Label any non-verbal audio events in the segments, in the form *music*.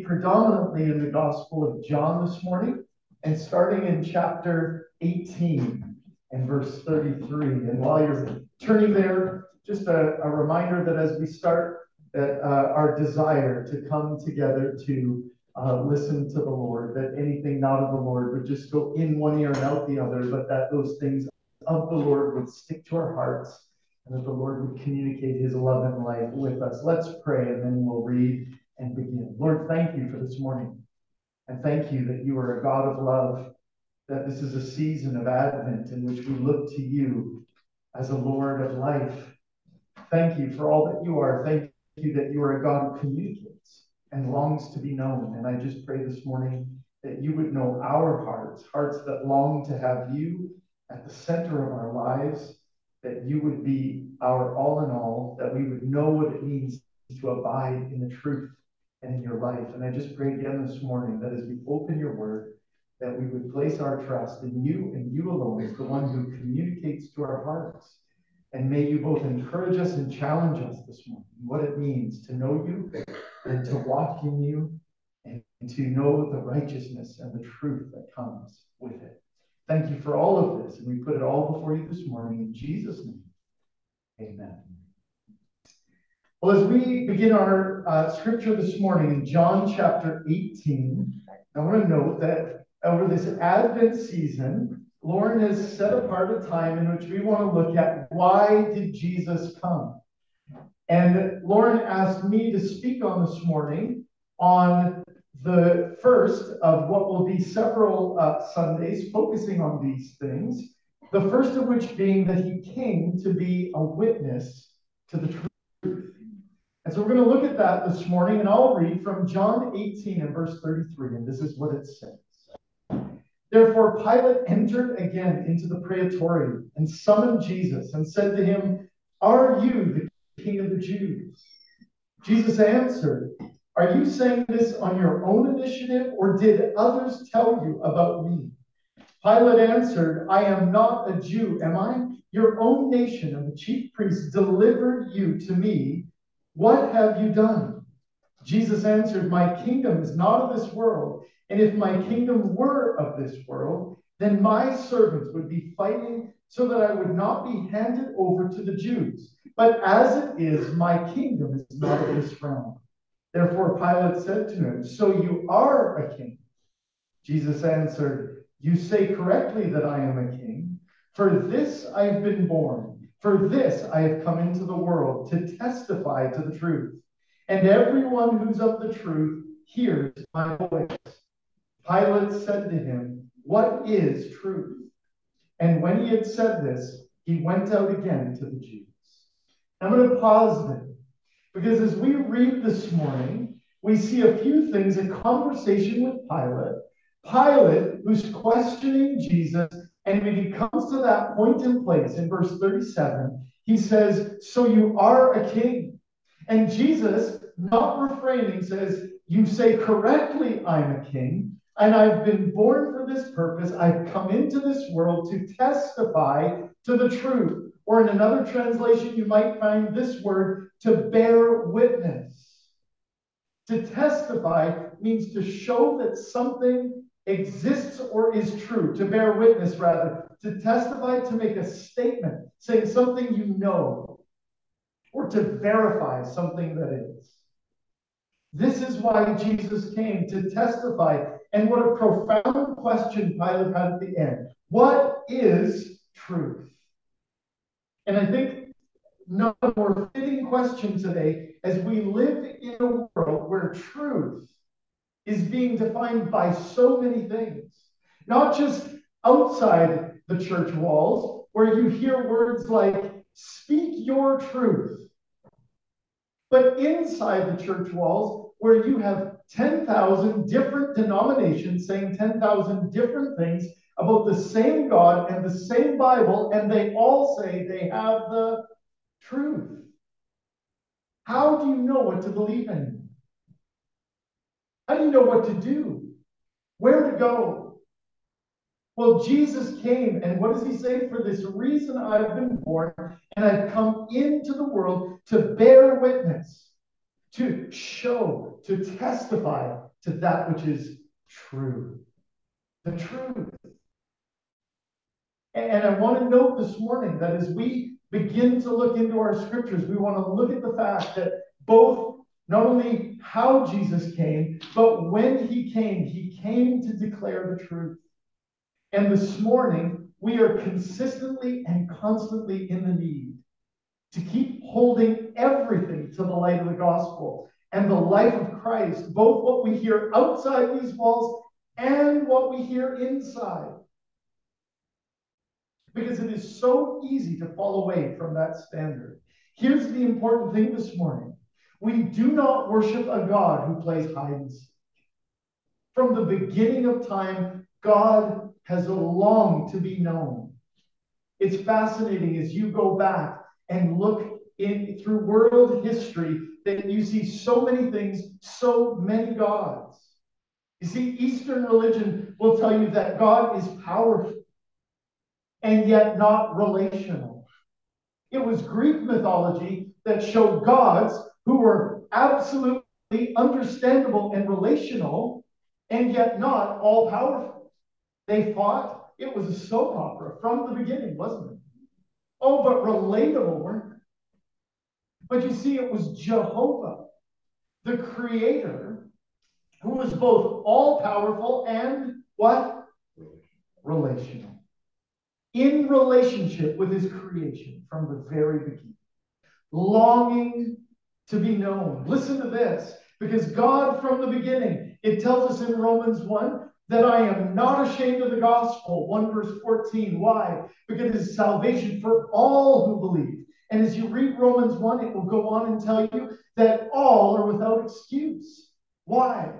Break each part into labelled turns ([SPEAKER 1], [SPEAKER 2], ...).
[SPEAKER 1] predominantly in the Gospel of John this morning and starting in chapter 18 and verse 33. And while you're turning there, just a, a reminder that as we start, that uh, our desire to come together to uh, listen to the Lord, that anything not of the Lord would just go in one ear and out the other, but that those things of the Lord would stick to our hearts and that the Lord would communicate his love and life with us. Let's pray and then we'll read and begin. Lord, thank you for this morning. And thank you that you are a God of love, that this is a season of Advent in which we look to you as a Lord of life. Thank you for all that you are. Thank you that you are a God who communicates and longs to be known. And I just pray this morning that you would know our hearts, hearts that long to have you at the center of our lives, that you would be our all in all, that we would know what it means to abide in the truth and in your life. And I just pray again this morning that as we open your word, that we would place our trust in you and you alone as the one who communicates to our hearts. And may you both encourage us and challenge us this morning what it means to know you and to walk in you and to know the righteousness and the truth that comes with it. Thank you for all of this. And we put it all before you this morning in Jesus' name. Amen. Well, as we begin our uh, scripture this morning in John chapter 18, I want to note that over this Advent season, Lauren has set apart a time in which we want to look at why did Jesus come? And Lauren asked me to speak on this morning on the first of what will be several uh, Sundays focusing on these things. The first of which being that he came to be a witness to the truth. And so we're going to look at that this morning, and I'll read from John 18 and verse 33, and this is what it says. Therefore, Pilate entered again into the praetorium and summoned Jesus and said to him, Are you the king of the Jews? Jesus answered, Are you saying this on your own initiative, or did others tell you about me? Pilate answered, I am not a Jew, am I? Your own nation and the chief priests delivered you to me what have you done? Jesus answered, My kingdom is not of this world. And if my kingdom were of this world, then my servants would be fighting so that I would not be handed over to the Jews. But as it is, my kingdom is not of this realm. Therefore, Pilate said to him, So you are a king? Jesus answered, You say correctly that I am a king. For this I have been born for this I have come into the world to testify to the truth. And everyone who's of the truth hears my voice. Pilate said to him, What is truth? And when he had said this, he went out again to the Jews. I'm going to pause there because as we read this morning, we see a few things a conversation with Pilate. Pilate, who's questioning Jesus and when he comes to that point in place in verse 37, he says, So you are a king. And Jesus, not refraining, says, You say correctly, I'm a king, and I've been born for this purpose. I've come into this world to testify to the truth. Or in another translation, you might find this word to bear witness. To testify means to show that something exists or is true, to bear witness, rather, to testify, to make a statement, saying something you know, or to verify something that is. This is why Jesus came to testify. And what a profound question Pilate had at the end. What is truth? And I think no more fitting question today as we live in a world where truth is being defined by so many things, not just outside the church walls, where you hear words like, speak your truth, but inside the church walls, where you have 10,000 different denominations saying 10,000 different things about the same God and the same Bible, and they all say they have the truth. How do you know what to believe in? How do you know what to do? Where to go? Well, Jesus came, and what does he say? For this reason I've been born, and I've come into the world to bear witness. to show, to testify to that which is true. The truth. And I want to note this morning that as we begin to look into our scriptures, we want to look at the fact that both not only how Jesus came, but when he came, he came to declare the truth. And this morning, we are consistently and constantly in the need to keep holding everything to the light of the gospel and the life of Christ, both what we hear outside these walls and what we hear inside. Because it is so easy to fall away from that standard. Here's the important thing this morning we do not worship a God who plays hide and seek. From the beginning of time, God has longed to be known. It's fascinating as you go back and look in through world history that you see so many things, so many gods. You see, Eastern religion will tell you that God is powerful and yet not relational. It was Greek mythology that showed gods who were absolutely understandable and relational and yet not all powerful. They fought. It was a soap opera from the beginning, wasn't it? Oh, but relatable, weren't? But you see, it was Jehovah, the creator, who was both all powerful and what? Relational. In relationship with his creation from the very beginning. Longing to be known. Listen to this. Because God, from the beginning, it tells us in Romans 1 that I am not ashamed of the gospel. 1 verse 14. Why? Because it is salvation for all who believe. And as you read Romans 1, it will go on and tell you that all are without excuse. Why?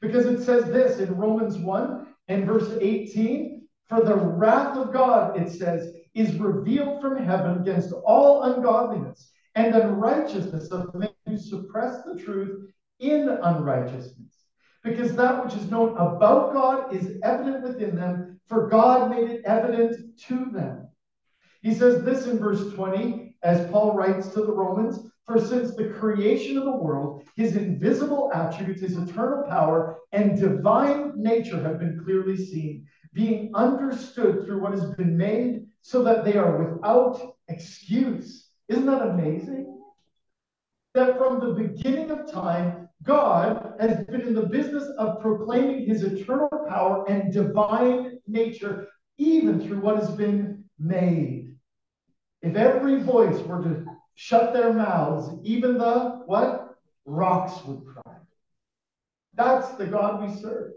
[SPEAKER 1] Because it says this in Romans 1 and verse 18 For the wrath of God, it says, is revealed from heaven against all ungodliness and unrighteousness of men who suppress the truth in unrighteousness because that which is known about God is evident within them, for God made it evident to them. He says this in verse 20, as Paul writes to the Romans For since the creation of the world, his invisible attributes, his eternal power, and divine nature have been clearly seen, being understood through what has been made, so that they are without excuse. Isn't that amazing? That from the beginning of time, God has been in the business of proclaiming his eternal power and divine nature, even through what has been made. If every voice were to shut their mouths, even the what? Rocks would cry. That's the God we serve.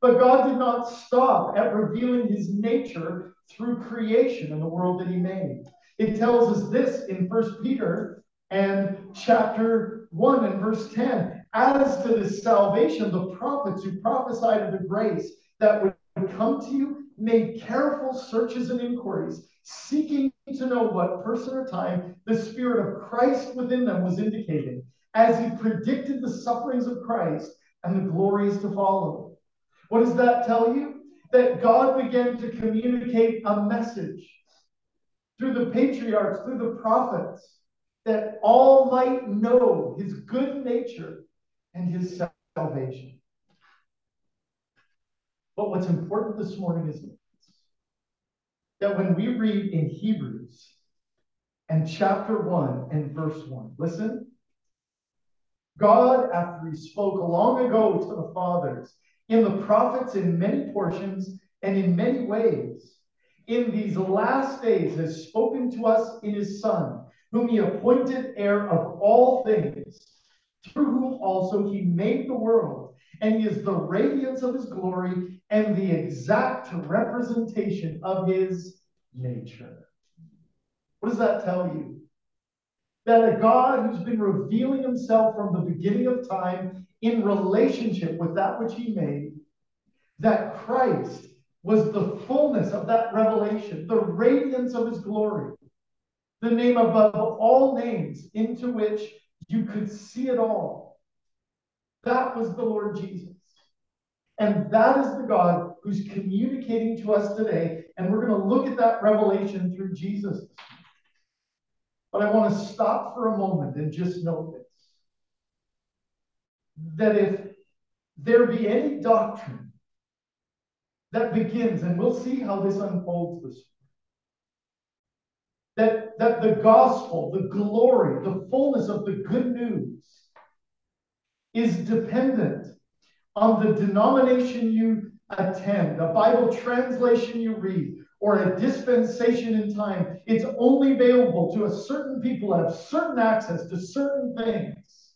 [SPEAKER 1] But God did not stop at revealing his nature through creation and the world that he made. It tells us this in First Peter and chapter 1 and verse 10. As to the salvation, the prophets who prophesied of the grace that would come to you made careful searches and inquiries, seeking to know what person or time the Spirit of Christ within them was indicating, as he predicted the sufferings of Christ and the glories to follow. What does that tell you? That God began to communicate a message through the patriarchs, through the prophets, that all might know his good nature and his salvation. But what's important this morning is that when we read in Hebrews and chapter 1 and verse 1, listen. God, after he spoke long ago to the fathers in the prophets in many portions and in many ways, in these last days has spoken to us in his Son whom he appointed heir of all things, through whom also he made the world. And he is the radiance of his glory and the exact representation of his nature. What does that tell you? That a God who's been revealing himself from the beginning of time in relationship with that which he made, that Christ was the fullness of that revelation, the radiance of his glory the name above all names, into which you could see it all. That was the Lord Jesus. And that is the God who's communicating to us today. And we're going to look at that revelation through Jesus. But I want to stop for a moment and just note this that if there be any doctrine that begins, and we'll see how this unfolds this that, that the gospel, the glory, the fullness of the good news is dependent on the denomination you attend, the Bible translation you read, or a dispensation in time. It's only available to a certain people that have certain access to certain things.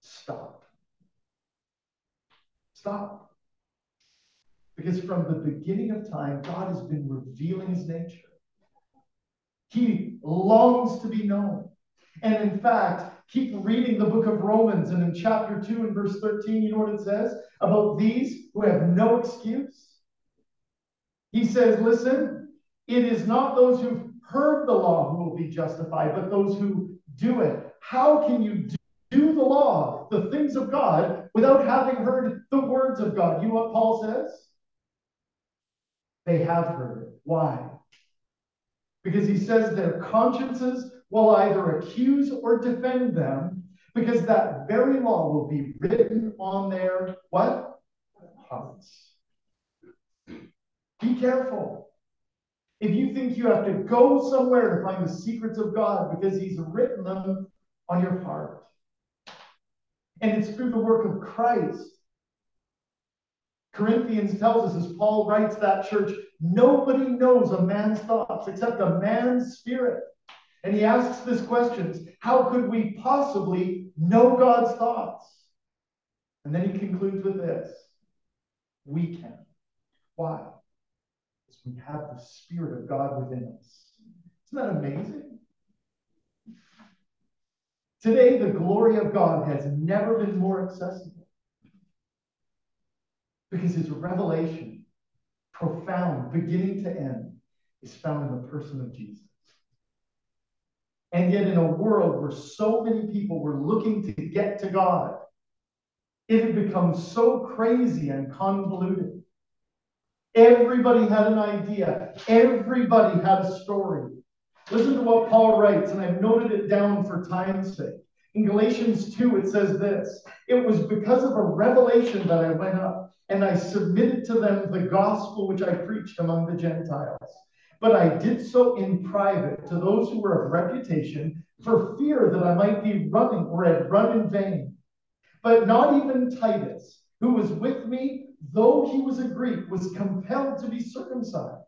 [SPEAKER 1] Stop. Stop. Because from the beginning of time, God has been revealing his nature. He longs to be known. And in fact, keep reading the book of Romans, and in chapter 2 and verse 13, you know what it says about these who have no excuse? He says, Listen, it is not those who've heard the law who will be justified, but those who do it. How can you do the law, the things of God, without having heard the words of God? You know what Paul says? They have heard. Why? Because he says their consciences will either accuse or defend them, because that very law will be written on their what? Hearts. Be careful. If you think you have to go somewhere to find the secrets of God because He's written them on your heart, and it's through the work of Christ. Corinthians tells us, as Paul writes that church, nobody knows a man's thoughts except a man's spirit. And he asks this question How could we possibly know God's thoughts? And then he concludes with this We can. Why? Because we have the Spirit of God within us. Isn't that amazing? Today, the glory of God has never been more accessible because his revelation, profound, beginning to end, is found in the person of Jesus. And yet, in a world where so many people were looking to get to God, it had become so crazy and convoluted Everybody had an idea. Everybody had a story. Listen to what Paul writes, and I've noted it down for time's sake. In Galatians 2, it says this It was because of a revelation that I went up and I submitted to them the gospel which I preached among the Gentiles. But I did so in private to those who were of reputation for fear that I might be running or had run in vain. But not even Titus, who was with me, though he was a Greek, was compelled to be circumcised.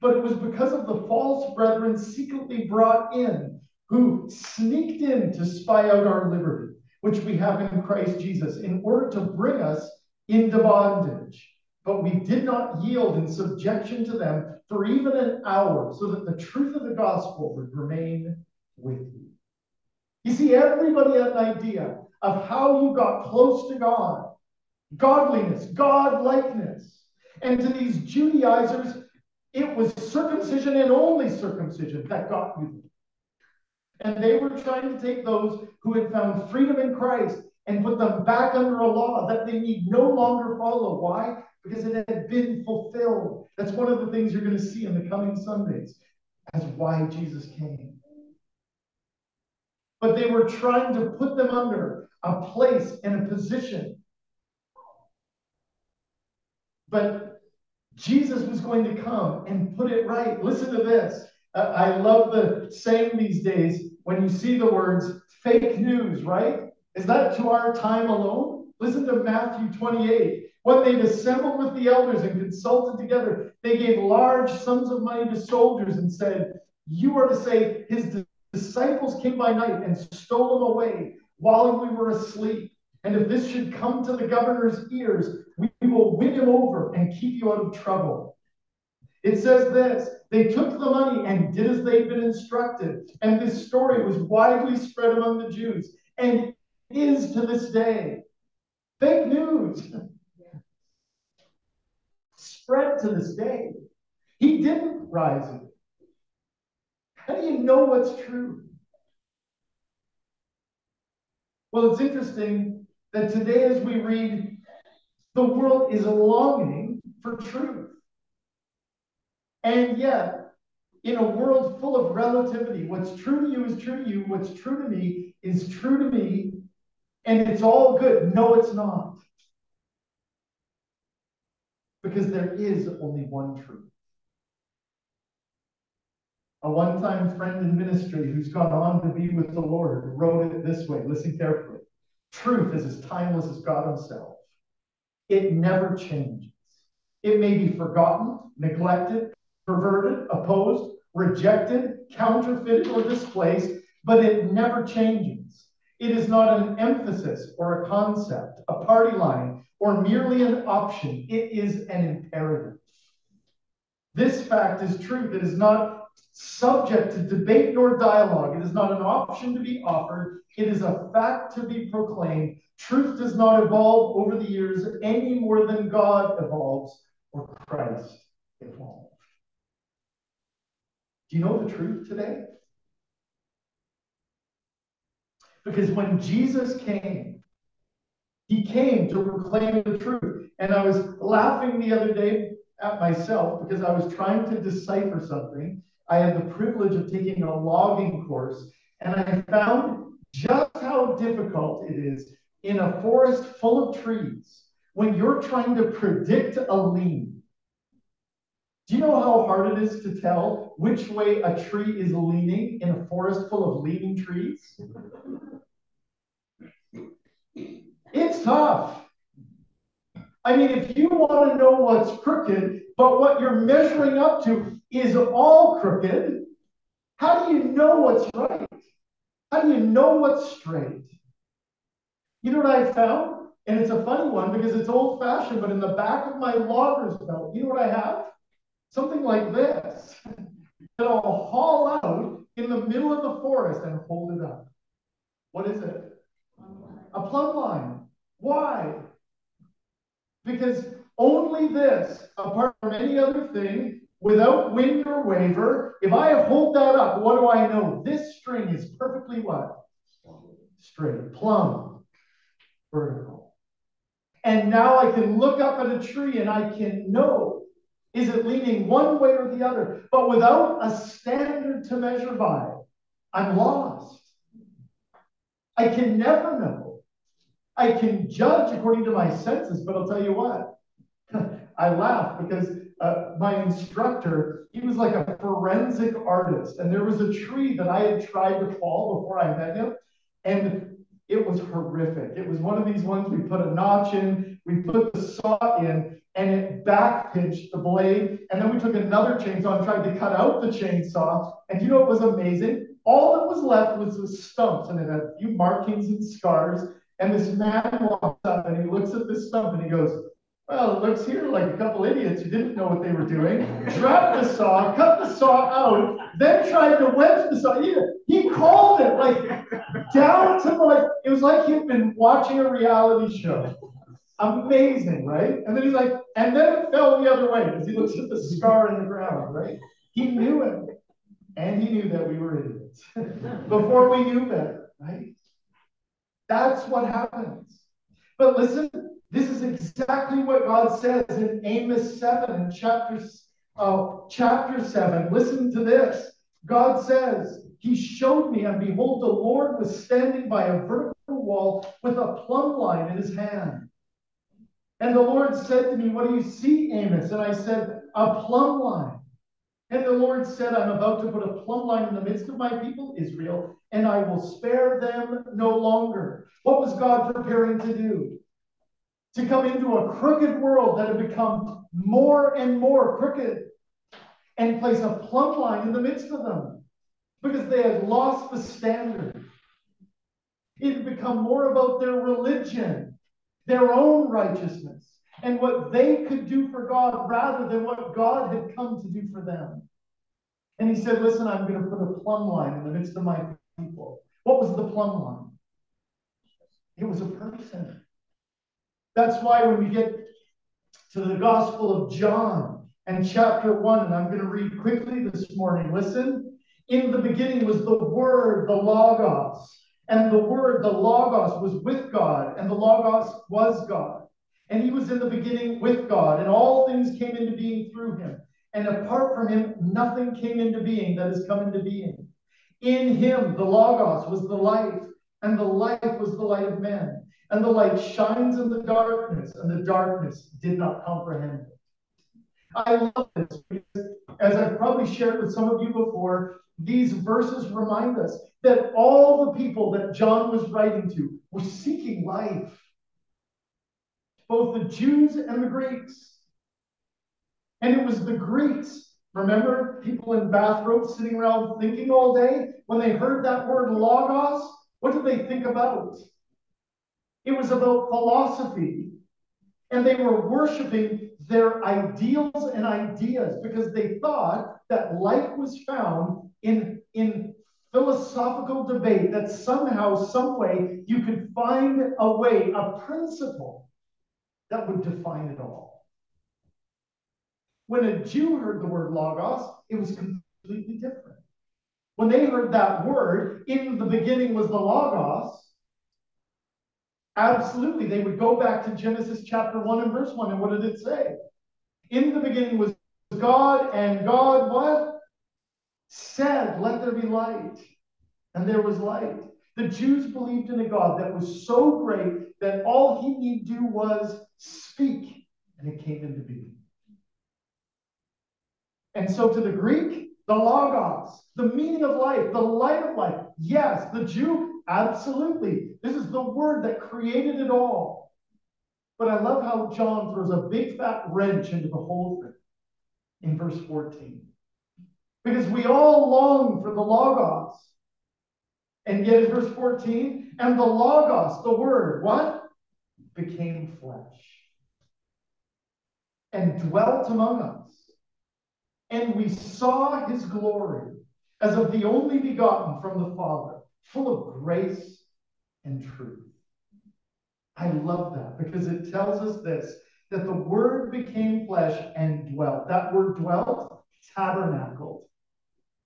[SPEAKER 1] But it was because of the false brethren secretly brought in, who sneaked in to spy out our liberty, which we have in Christ Jesus, in order to bring us into bondage. But we did not yield in subjection to them for even an hour, so that the truth of the gospel would remain with you. You see, everybody had an idea of how you got close to God godliness, God likeness. And to these Judaizers, it was circumcision and only circumcision that got you. And they were trying to take those who had found freedom in Christ and put them back under a law that they need no longer follow. Why? Because it had been fulfilled. That's one of the things you're going to see in the coming Sundays as why Jesus came. But they were trying to put them under a place and a position but Jesus was going to come and put it right. Listen to this. I love the saying these days when you see the words fake news, right? Is that to our time alone? Listen to Matthew 28. When they'd assembled with the elders and consulted together, they gave large sums of money to soldiers and said, You are to say, His disciples came by night and stole him away while we were asleep. And if this should come to the governor's ears, we will win him over and keep you out of trouble. It says this they took the money and did as they'd been instructed. And this story was widely spread among the Jews and is to this day. Fake news. Spread to this day. He didn't rise. How do you know what's true? Well, it's interesting that today, as we read, the world is longing for truth. And yet, in a world full of relativity, what's true to you is true to you, what's true to me is true to me, and it's all good. No, it's not. Because there is only one truth. A one time friend in ministry who's gone on to be with the Lord wrote it this way listen carefully. Truth is as timeless as God Himself, it never changes. It may be forgotten, neglected, perverted, opposed, rejected, counterfeited, or displaced, but it never changes. It is not an emphasis or a concept, a party line, or merely an option. It is an imperative. This fact is truth. It is not subject to debate nor dialogue. It is not an option to be offered. It is a fact to be proclaimed. Truth does not evolve over the years any more than God evolves or Christ evolved. You know the truth today? Because when Jesus came, he came to proclaim the truth. And I was laughing the other day at myself because I was trying to decipher something. I had the privilege of taking a logging course, and I found just how difficult it is in a forest full of trees when you're trying to predict a lean. Do you know how hard it is to tell which way a tree is leaning in a forest full of leaning trees? It's tough. I mean, if you want to know what's crooked, but what you're measuring up to is all crooked, how do you know what's right? How do you know what's straight? You know what I found? And it's a funny one because it's old fashioned, but in the back of my logger's belt, you know what I have? Something like this that I'll haul out in the middle of the forest and hold it up. What is it? A plumb line. Why? Because only this, apart from any other thing, without wind or waver, if I hold that up, what do I know? This string is perfectly what? Straight, plumb, vertical. And now I can look up at a tree and I can know is it leaning one way or the other? But without a standard to measure by, I'm lost. I can never know. I can judge according to my senses, but I'll tell you what. *laughs* I laugh because uh, my instructor, he was like a forensic artist, and there was a tree that I had tried to fall before I met him, and it was horrific. It was one of these ones we put a notch in, we put the saw in, and it back pinched the blade. And then we took another chainsaw and tried to cut out the chainsaw. And you know what was amazing? All that was left was the stumps, and it had a few markings and scars. And this man walks up and he looks at this stump and he goes, Well, it looks here like a couple idiots who didn't know what they were doing. Dropped the saw, cut the saw out, then tried to wedge the saw. He, he called it like down to the like, it was like he'd been watching a reality show. Amazing, right? And then he's like, and then it fell the other way because he looks at the scar in the ground, right? He knew it. And he knew that we were idiots *laughs* before we knew better, right? That's what happens. But listen, this is exactly what God says in Amos 7 and chapter, uh, chapter 7. Listen to this. God says, He showed me, and behold, the Lord was standing by a vertical wall with a plumb line in his hand. And the Lord said to me, What do you see, Amos? And I said, A plumb line. And the Lord said, I'm about to put a plumb line in the midst of my people, Israel, and I will spare them no longer. What was God preparing to do? To come into a crooked world that had become more and more crooked and place a plumb line in the midst of them because they had lost the standard. It had become more about their religion, their own righteousness, and what they could do for God rather than what God had come to do for them. And he said, Listen, I'm going to put a plumb line in the midst of my people. What was the plumb line? It was a person. That's why when we get to the Gospel of John and chapter 1, and I'm going to read quickly this morning. Listen. In the beginning was the Word, the Logos. And the Word, the Logos, was with God, and the Logos was God. And he was in the beginning with God, and all things came into being through him. And apart from him, nothing came into being that has come into being. In him, the Logos was the life, and the light was the light of men. And the light shines in the darkness, and the darkness did not comprehend it. I love this because, as I've probably shared with some of you before, these verses remind us that all the people that John was writing to were seeking life, both the Jews and the Greeks. And it was the Greeks, remember, people in bathrobes sitting around thinking all day, when they heard that word logos, what did they think about? It was about philosophy. And they were worshiping their ideals and ideas because they thought that life was found in, in philosophical debate, that somehow, some way, you could find a way, a principle that would define it all. When a Jew heard the word logos, it was completely different. When they heard that word, in the beginning was the logos, Absolutely. They would go back to Genesis chapter 1 and verse 1. And what did it say? In the beginning was God, and God what? Said, Let there be light. And there was light. The Jews believed in a God that was so great that all he need do was speak, and it came into being. And so to the Greek, the Logos, the meaning of life, the light of life. Yes, the Jew Absolutely. This is the word that created it all. But I love how John throws a big fat wrench into the whole thing in verse 14. Because we all long for the Logos. And yet in verse 14, and the Logos, the word, what? Became flesh and dwelt among us. And we saw his glory as of the only begotten from the Father full of grace and truth. I love that because it tells us this that the word became flesh and dwelt. That word dwelt, tabernacled,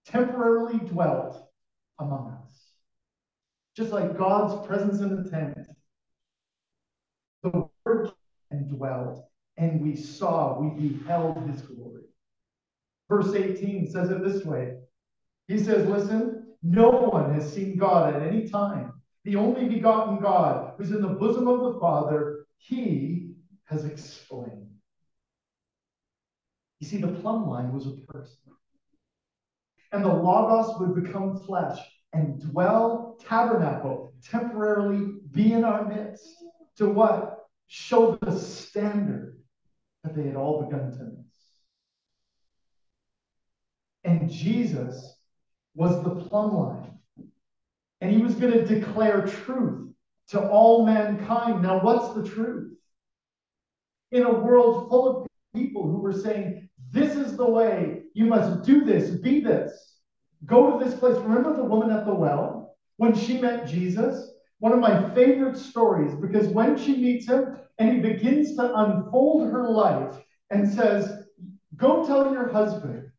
[SPEAKER 1] temporarily dwelt among us. Just like God's presence in the tent. The word and dwelt, and we saw, we beheld his glory. Verse 18 says it this way. He says, Listen, no one has seen God at any time. The only begotten God, who's in the bosom of the Father, he has explained. You see, the plumb line was a person. And the Logos would become flesh and dwell, tabernacle, temporarily be in our midst. To what? Show the standard that they had all begun to miss. And Jesus was the plumb line. And he was going to declare truth to all mankind. Now, what's the truth? In a world full of people who were saying, This is the way, you must do this, be this, go to this place. Remember the woman at the well when she met Jesus? One of my favorite stories because when she meets him and he begins to unfold her life and says, Go tell your husband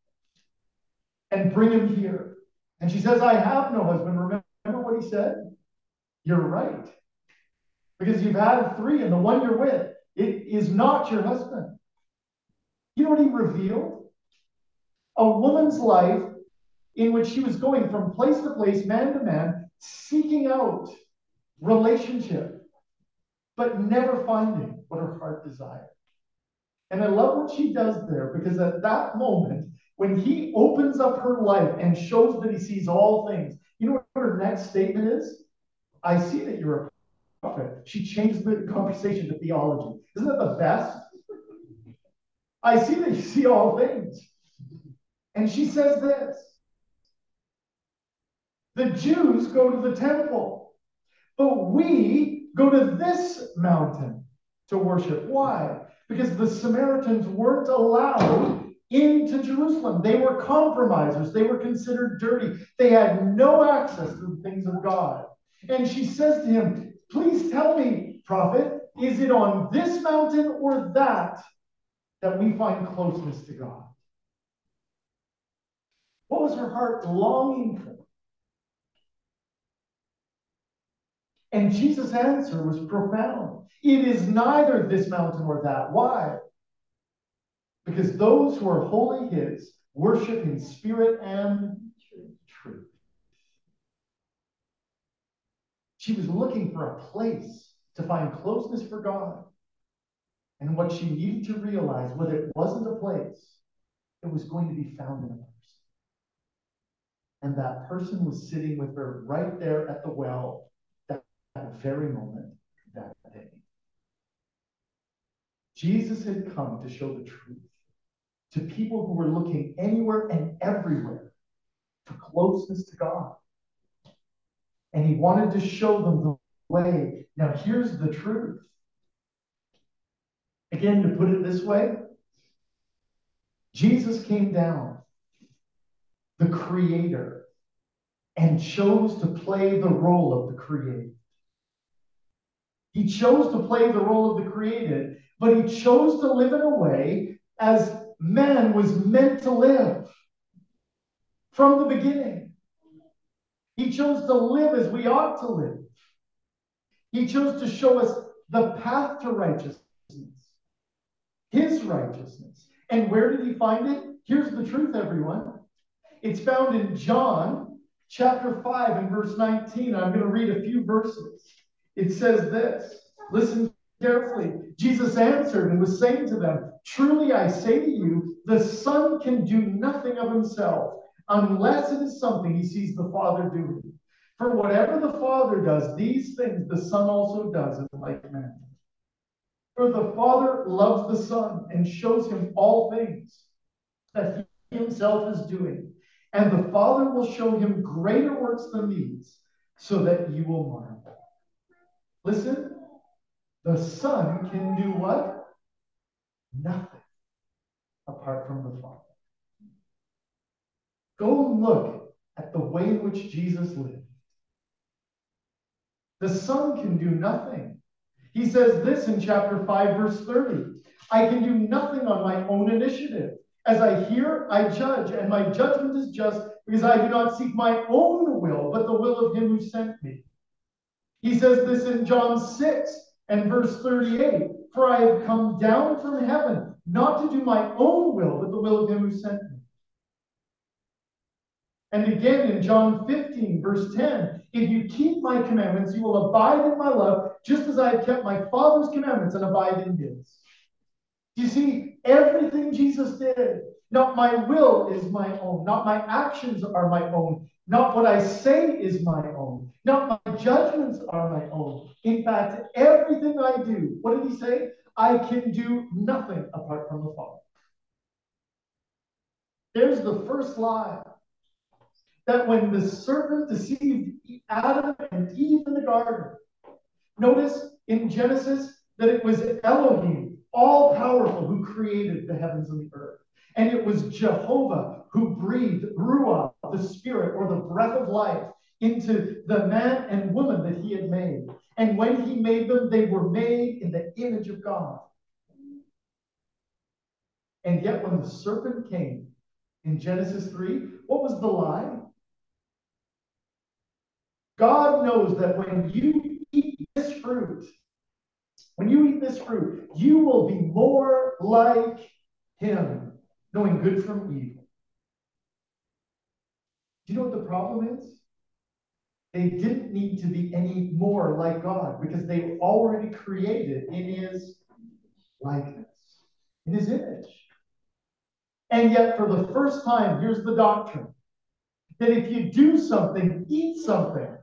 [SPEAKER 1] and bring him here. And she says, I have no husband. Remember what he said? You're right. Because you've had three, and the one you're with, it is not your husband. You know what he revealed? A woman's life in which she was going from place to place, man to man, seeking out relationship, but never finding what her heart desired. And I love what she does there because at that moment, when he opens up her life and shows that he sees all things, you know what her next statement is? I see that you're a prophet. She changed the conversation to theology. Isn't that the best? I see that you see all things. And she says this The Jews go to the temple, but we go to this mountain to worship. Why? Because the Samaritans weren't allowed into Jerusalem. They were compromisers. They were considered dirty. They had no access to the things of God. And she says to him, Please tell me, prophet, is it on this mountain or that that we find closeness to God? What was her heart longing for? And Jesus' answer was profound. It is neither this mountain or that. Why? Because those who are wholly his worship in spirit and truth. She was looking for a place to find closeness for God. And what she needed to realize was it wasn't a place, it was going to be found in a person. And that person was sitting with her right there at the well that, that very moment, that day. Jesus had come to show the truth to people who were looking anywhere and everywhere for closeness to God. And he wanted to show them the way. Now, here's the truth. Again, to put it this way, Jesus came down, the creator, and chose to play the role of the created. He chose to play the role of the created, but he chose to live in a way as man was meant to live from the beginning. He chose to live as we ought to live. He chose to show us the path to righteousness, his righteousness. And where did he find it? Here's the truth, everyone. It's found in John chapter 5 and verse 19. I'm going to read a few verses. It says this Listen carefully. Jesus answered and was saying to them, Truly I say to you, the Son can do nothing of himself unless it is something he sees the Father doing. For whatever the Father does, these things the Son also does in like manner. For the Father loves the Son and shows him all things that he himself is doing. And the Father will show him greater works than these, so that you will marvel. Listen, the Son can do what? Nothing apart from the Father. Go look at the way in which Jesus lived. The Son can do nothing. He says this in chapter 5, verse 30 I can do nothing on my own initiative. As I hear, I judge, and my judgment is just because I do not seek my own will, but the will of him who sent me. He says this in John 6 and verse 38 For I have come down from heaven, not to do my own will, but the will of him who sent me. And again in John 15, verse 10, if you keep my commandments, you will abide in my love, just as I have kept my Father's commandments and abide in his. You see, everything Jesus did, not my will is my own, not my actions are my own, not what I say is my own, not my judgments are my own. In fact, everything I do, what did he say? I can do nothing apart from the Father. There's the first lie that when the serpent deceived Adam and Eve in the garden, notice in Genesis that it was Elohim, all powerful, who created the heavens and the earth. And it was Jehovah who breathed Ruah, the spirit or the breath of life, into the man and woman that he had made. And when he made them, they were made in the image of God. And yet, when the serpent came in Genesis 3, what was the lie? God knows that when you eat this fruit, when you eat this fruit, you will be more like him, knowing good from evil. Do you know what the problem is? They didn't need to be any more like God because they were already created in his likeness, in his image. And yet, for the first time, here's the doctrine that if you do something, eat something,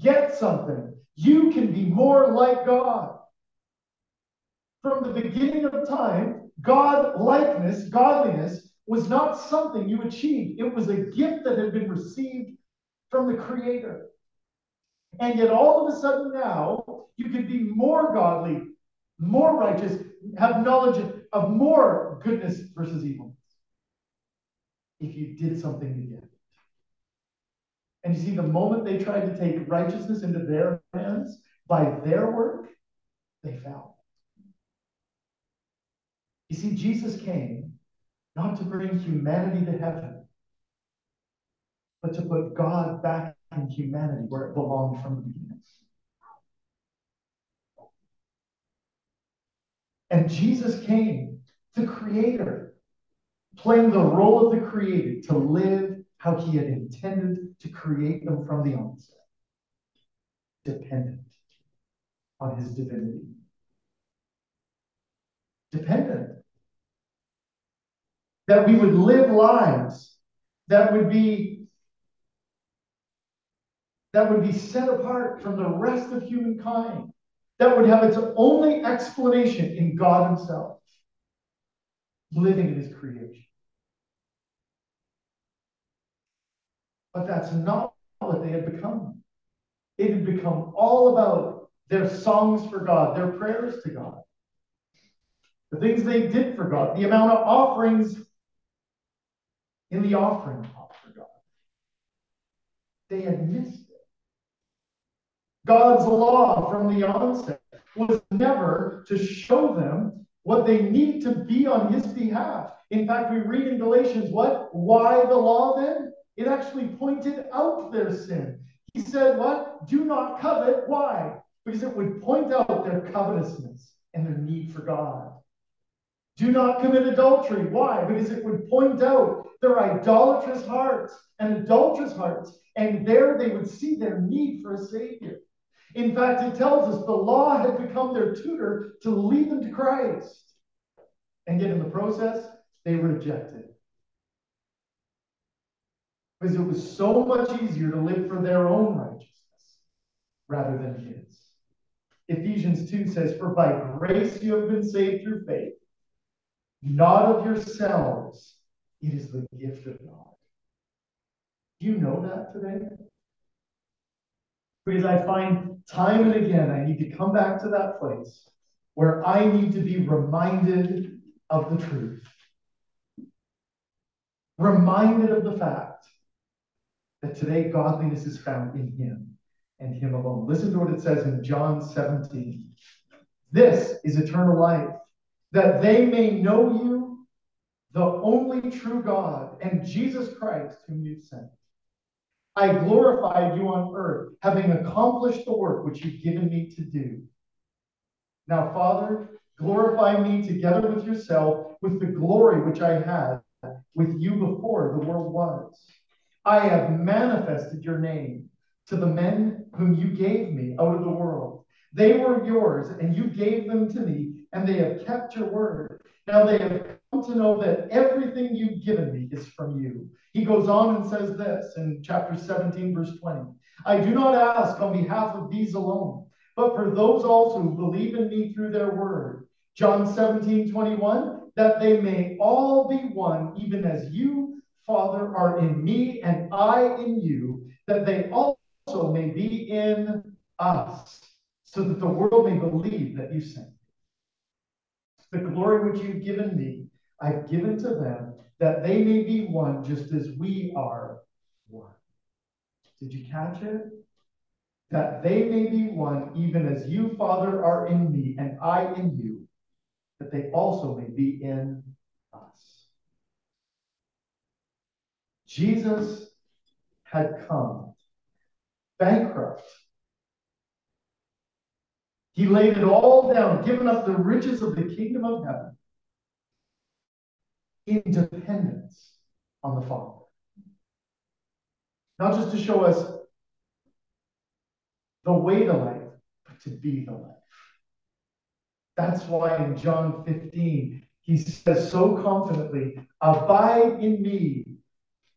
[SPEAKER 1] get something, you can be more like God. From the beginning of time, God likeness, godliness, was not something you achieved. It was a gift that had been received from the Creator. And yet, all of a sudden now, you could be more godly, more righteous, have knowledge of more goodness versus evil if you did something it. And you see, the moment they tried to take righteousness into their hands by their work, they fell. You see, Jesus came not to bring humanity to heaven, but to put God back in humanity where it belonged from the beginning. And Jesus came, the creator, playing the role of the created to live how he had intended to create them from the onset. dependent on his divinity. Dependent. That we would live lives that would be that would be set apart from the rest of humankind, that would have its only explanation in God Himself, living in His creation. But that's not what they had become. It had become all about their songs for God, their prayers to God, the things they did for God, the amount of offerings in the offering pot for God. They had missed it. God's law from the onset was never to show them what they need to be on his behalf. In fact, we read in Galatians what? Why the law then? It actually pointed out their sin. He said, What? Do not covet. Why? Because it would point out their covetousness and their need for God. Do not commit adultery. Why? Because it would point out their idolatrous hearts and adulterous hearts, and there they would see their need for a Savior. In fact, it tells us the law had become their tutor to lead them to Christ. And yet, in the process, they rejected. Because it was so much easier to live for their own righteousness rather than His. Ephesians 2 says, For by grace you have been saved through faith not of yourselves. It is the gift of God. Do you know that today? Because I find time and again I need to come back to that place where I need to be reminded of the truth. Reminded of the fact that today godliness is found in Him and Him alone. Listen to what it says in John 17. This is eternal life that they may know you, the only true God, and Jesus Christ, whom you sent. I glorified you on earth, having accomplished the work which you've given me to do. Now, Father, glorify me together with yourself with the glory which I had with you before the world was. I have manifested your name to the men whom you gave me out of the world. They were yours, and you gave them to me and they have kept your word. Now they have come to know that everything you've given me is from you. He goes on and says this in chapter 17, verse 20 I do not ask on behalf of these alone, but for those also who believe in me through their word. John 17, 21, that they may all be one, even as you, Father, are in me and I in you, that they also may be in us, so that the world may believe that you sent. Me. The glory which you've given me, I've given to them, that they may be one just as we are one. Did you catch it? That they may be one, even as you, Father, are in me, and I in you, that they also may be in us. Jesus had come bankrupt he laid it all down, given up the riches of the kingdom of heaven in dependence on the Father. Not just to show us the way to life, but to be the life. That's why in John 15, he says so confidently, Abide in me.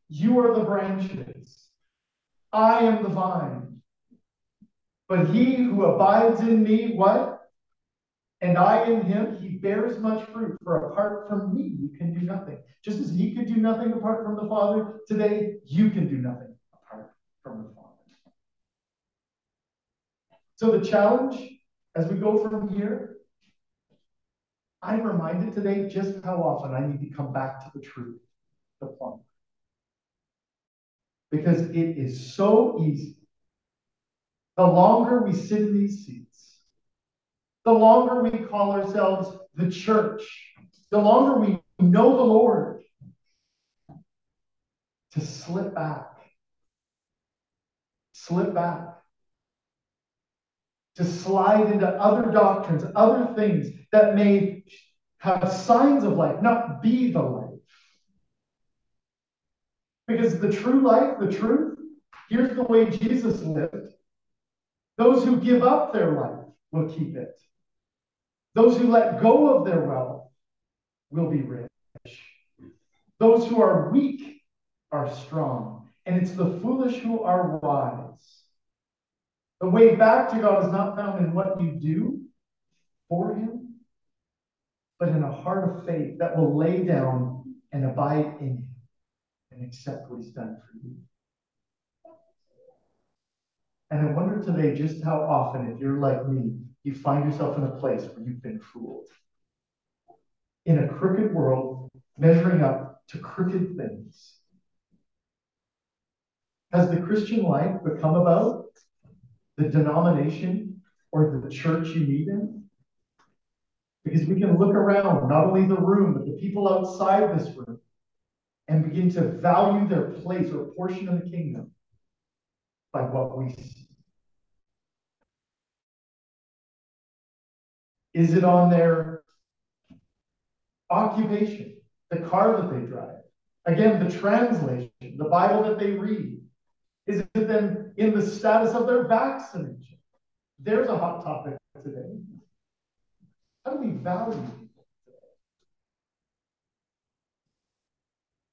[SPEAKER 1] You are the branches. I am the vine. But he who abides in me, what? And I in him, he bears much fruit. For apart from me, you can do nothing. Just as he could do nothing apart from the Father, today you can do nothing apart from the Father. So the challenge as we go from here, I'm reminded today just how often I need to come back to the truth, the plumb. Because it is so easy the longer we sit in these seats, the longer we call ourselves the church, the longer we know the Lord, to slip back, slip back, to slide into other doctrines, other things that may have signs of life, not be the life. Because the true life, the truth, here's the way Jesus lived. Those who give up their life will keep it. Those who let go of their wealth will be rich. Those who are weak are strong. And it's the foolish who are wise. The way back to God is not found in what you do for Him, but in a heart of faith that will lay down and abide in Him and accept what He's done for you. And I wonder today just how often, if you're like me, you find yourself in a place where you've been fooled. In a crooked world, measuring up to crooked things. Has the Christian life become about the denomination or the church you meet in? Because we can look around, not only the room, but the people outside this room, and begin to value their place or portion of the kingdom by what we see. Is it on their occupation, the car that they drive? Again, the translation, the Bible that they read. Is it then in the status of their vaccination? There's a hot topic today. How do we value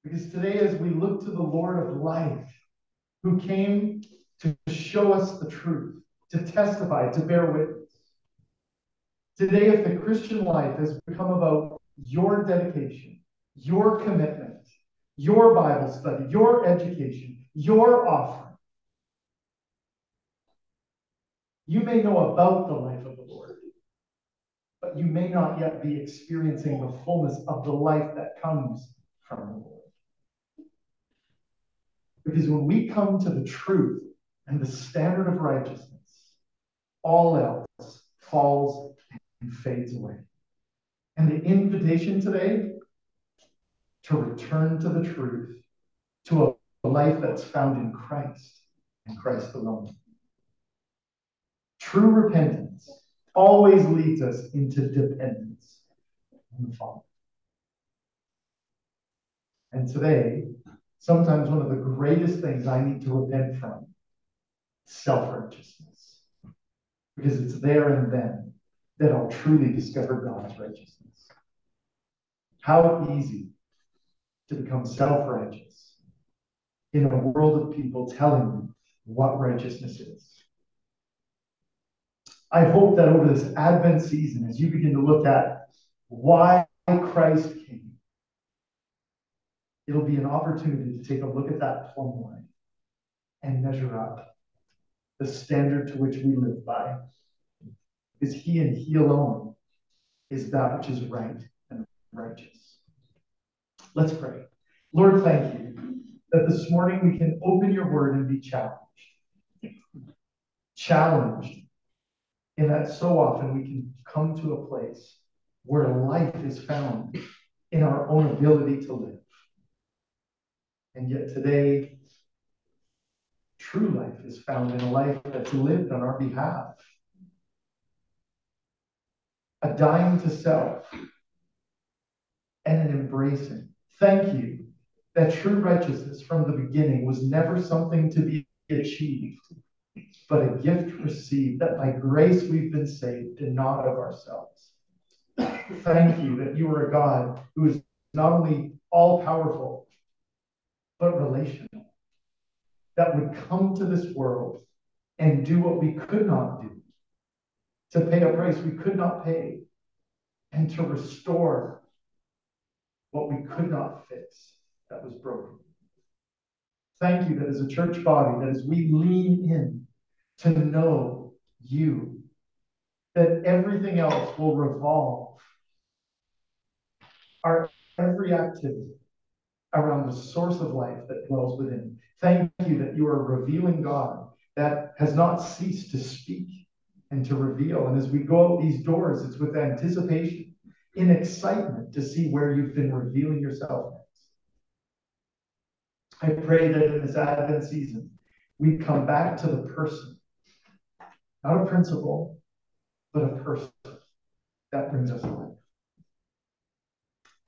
[SPEAKER 1] Because today, as we look to the Lord of life, who came to show us the truth, to testify, to bear witness. Today, if the Christian life has become about your dedication, your commitment, your Bible study, your education, your offering, you may know about the life of the Lord, but you may not yet be experiencing the fullness of the life that comes from the Lord. Because when we come to the truth and the standard of righteousness, all else falls and fades away. And the invitation today to return to the truth, to a life that's found in Christ and Christ alone. True repentance always leads us into dependence on the Father. And today, sometimes one of the greatest things I need to repent from self righteousness. Because it's there and then that I'll truly discover God's righteousness. How easy to become self righteous in a world of people telling you what righteousness is. I hope that over this Advent season, as you begin to look at why Christ came, it'll be an opportunity to take a look at that plumb line and measure up the standard to which we live by. Is He and He alone is that which is right and righteous. Let's pray. Lord, thank you that this morning we can open your word and be challenged. Challenged in that so often we can come to a place where life is found in our own ability to live. And yet today, true life is found in a life that's lived on our behalf. A dying to self and an embracing. Thank you that true righteousness from the beginning was never something to be achieved, but a gift received, that by grace we've been saved and not of ourselves. Thank you that you are a God who is not only all powerful, but relational, that would come to this world and do what we could not do, to pay a price we could not pay, and to restore what we could not fix that was broken. Thank you that as a church body, that as we lean in to know you, that everything else will revolve our every activity around the source of life that dwells within. Thank you that you are revealing God that has not ceased to speak and to reveal. And as we go out these doors, it's with anticipation, in excitement to see where you've been revealing yourself I pray that in this Advent season, we come back to the person, not a principle, but a person that brings us life.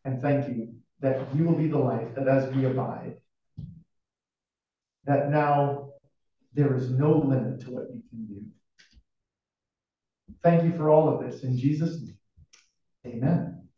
[SPEAKER 1] And thank you that you will be the light, that as we abide, that now there is no limit to what we can do. Thank you for all of this. In Jesus' name, amen.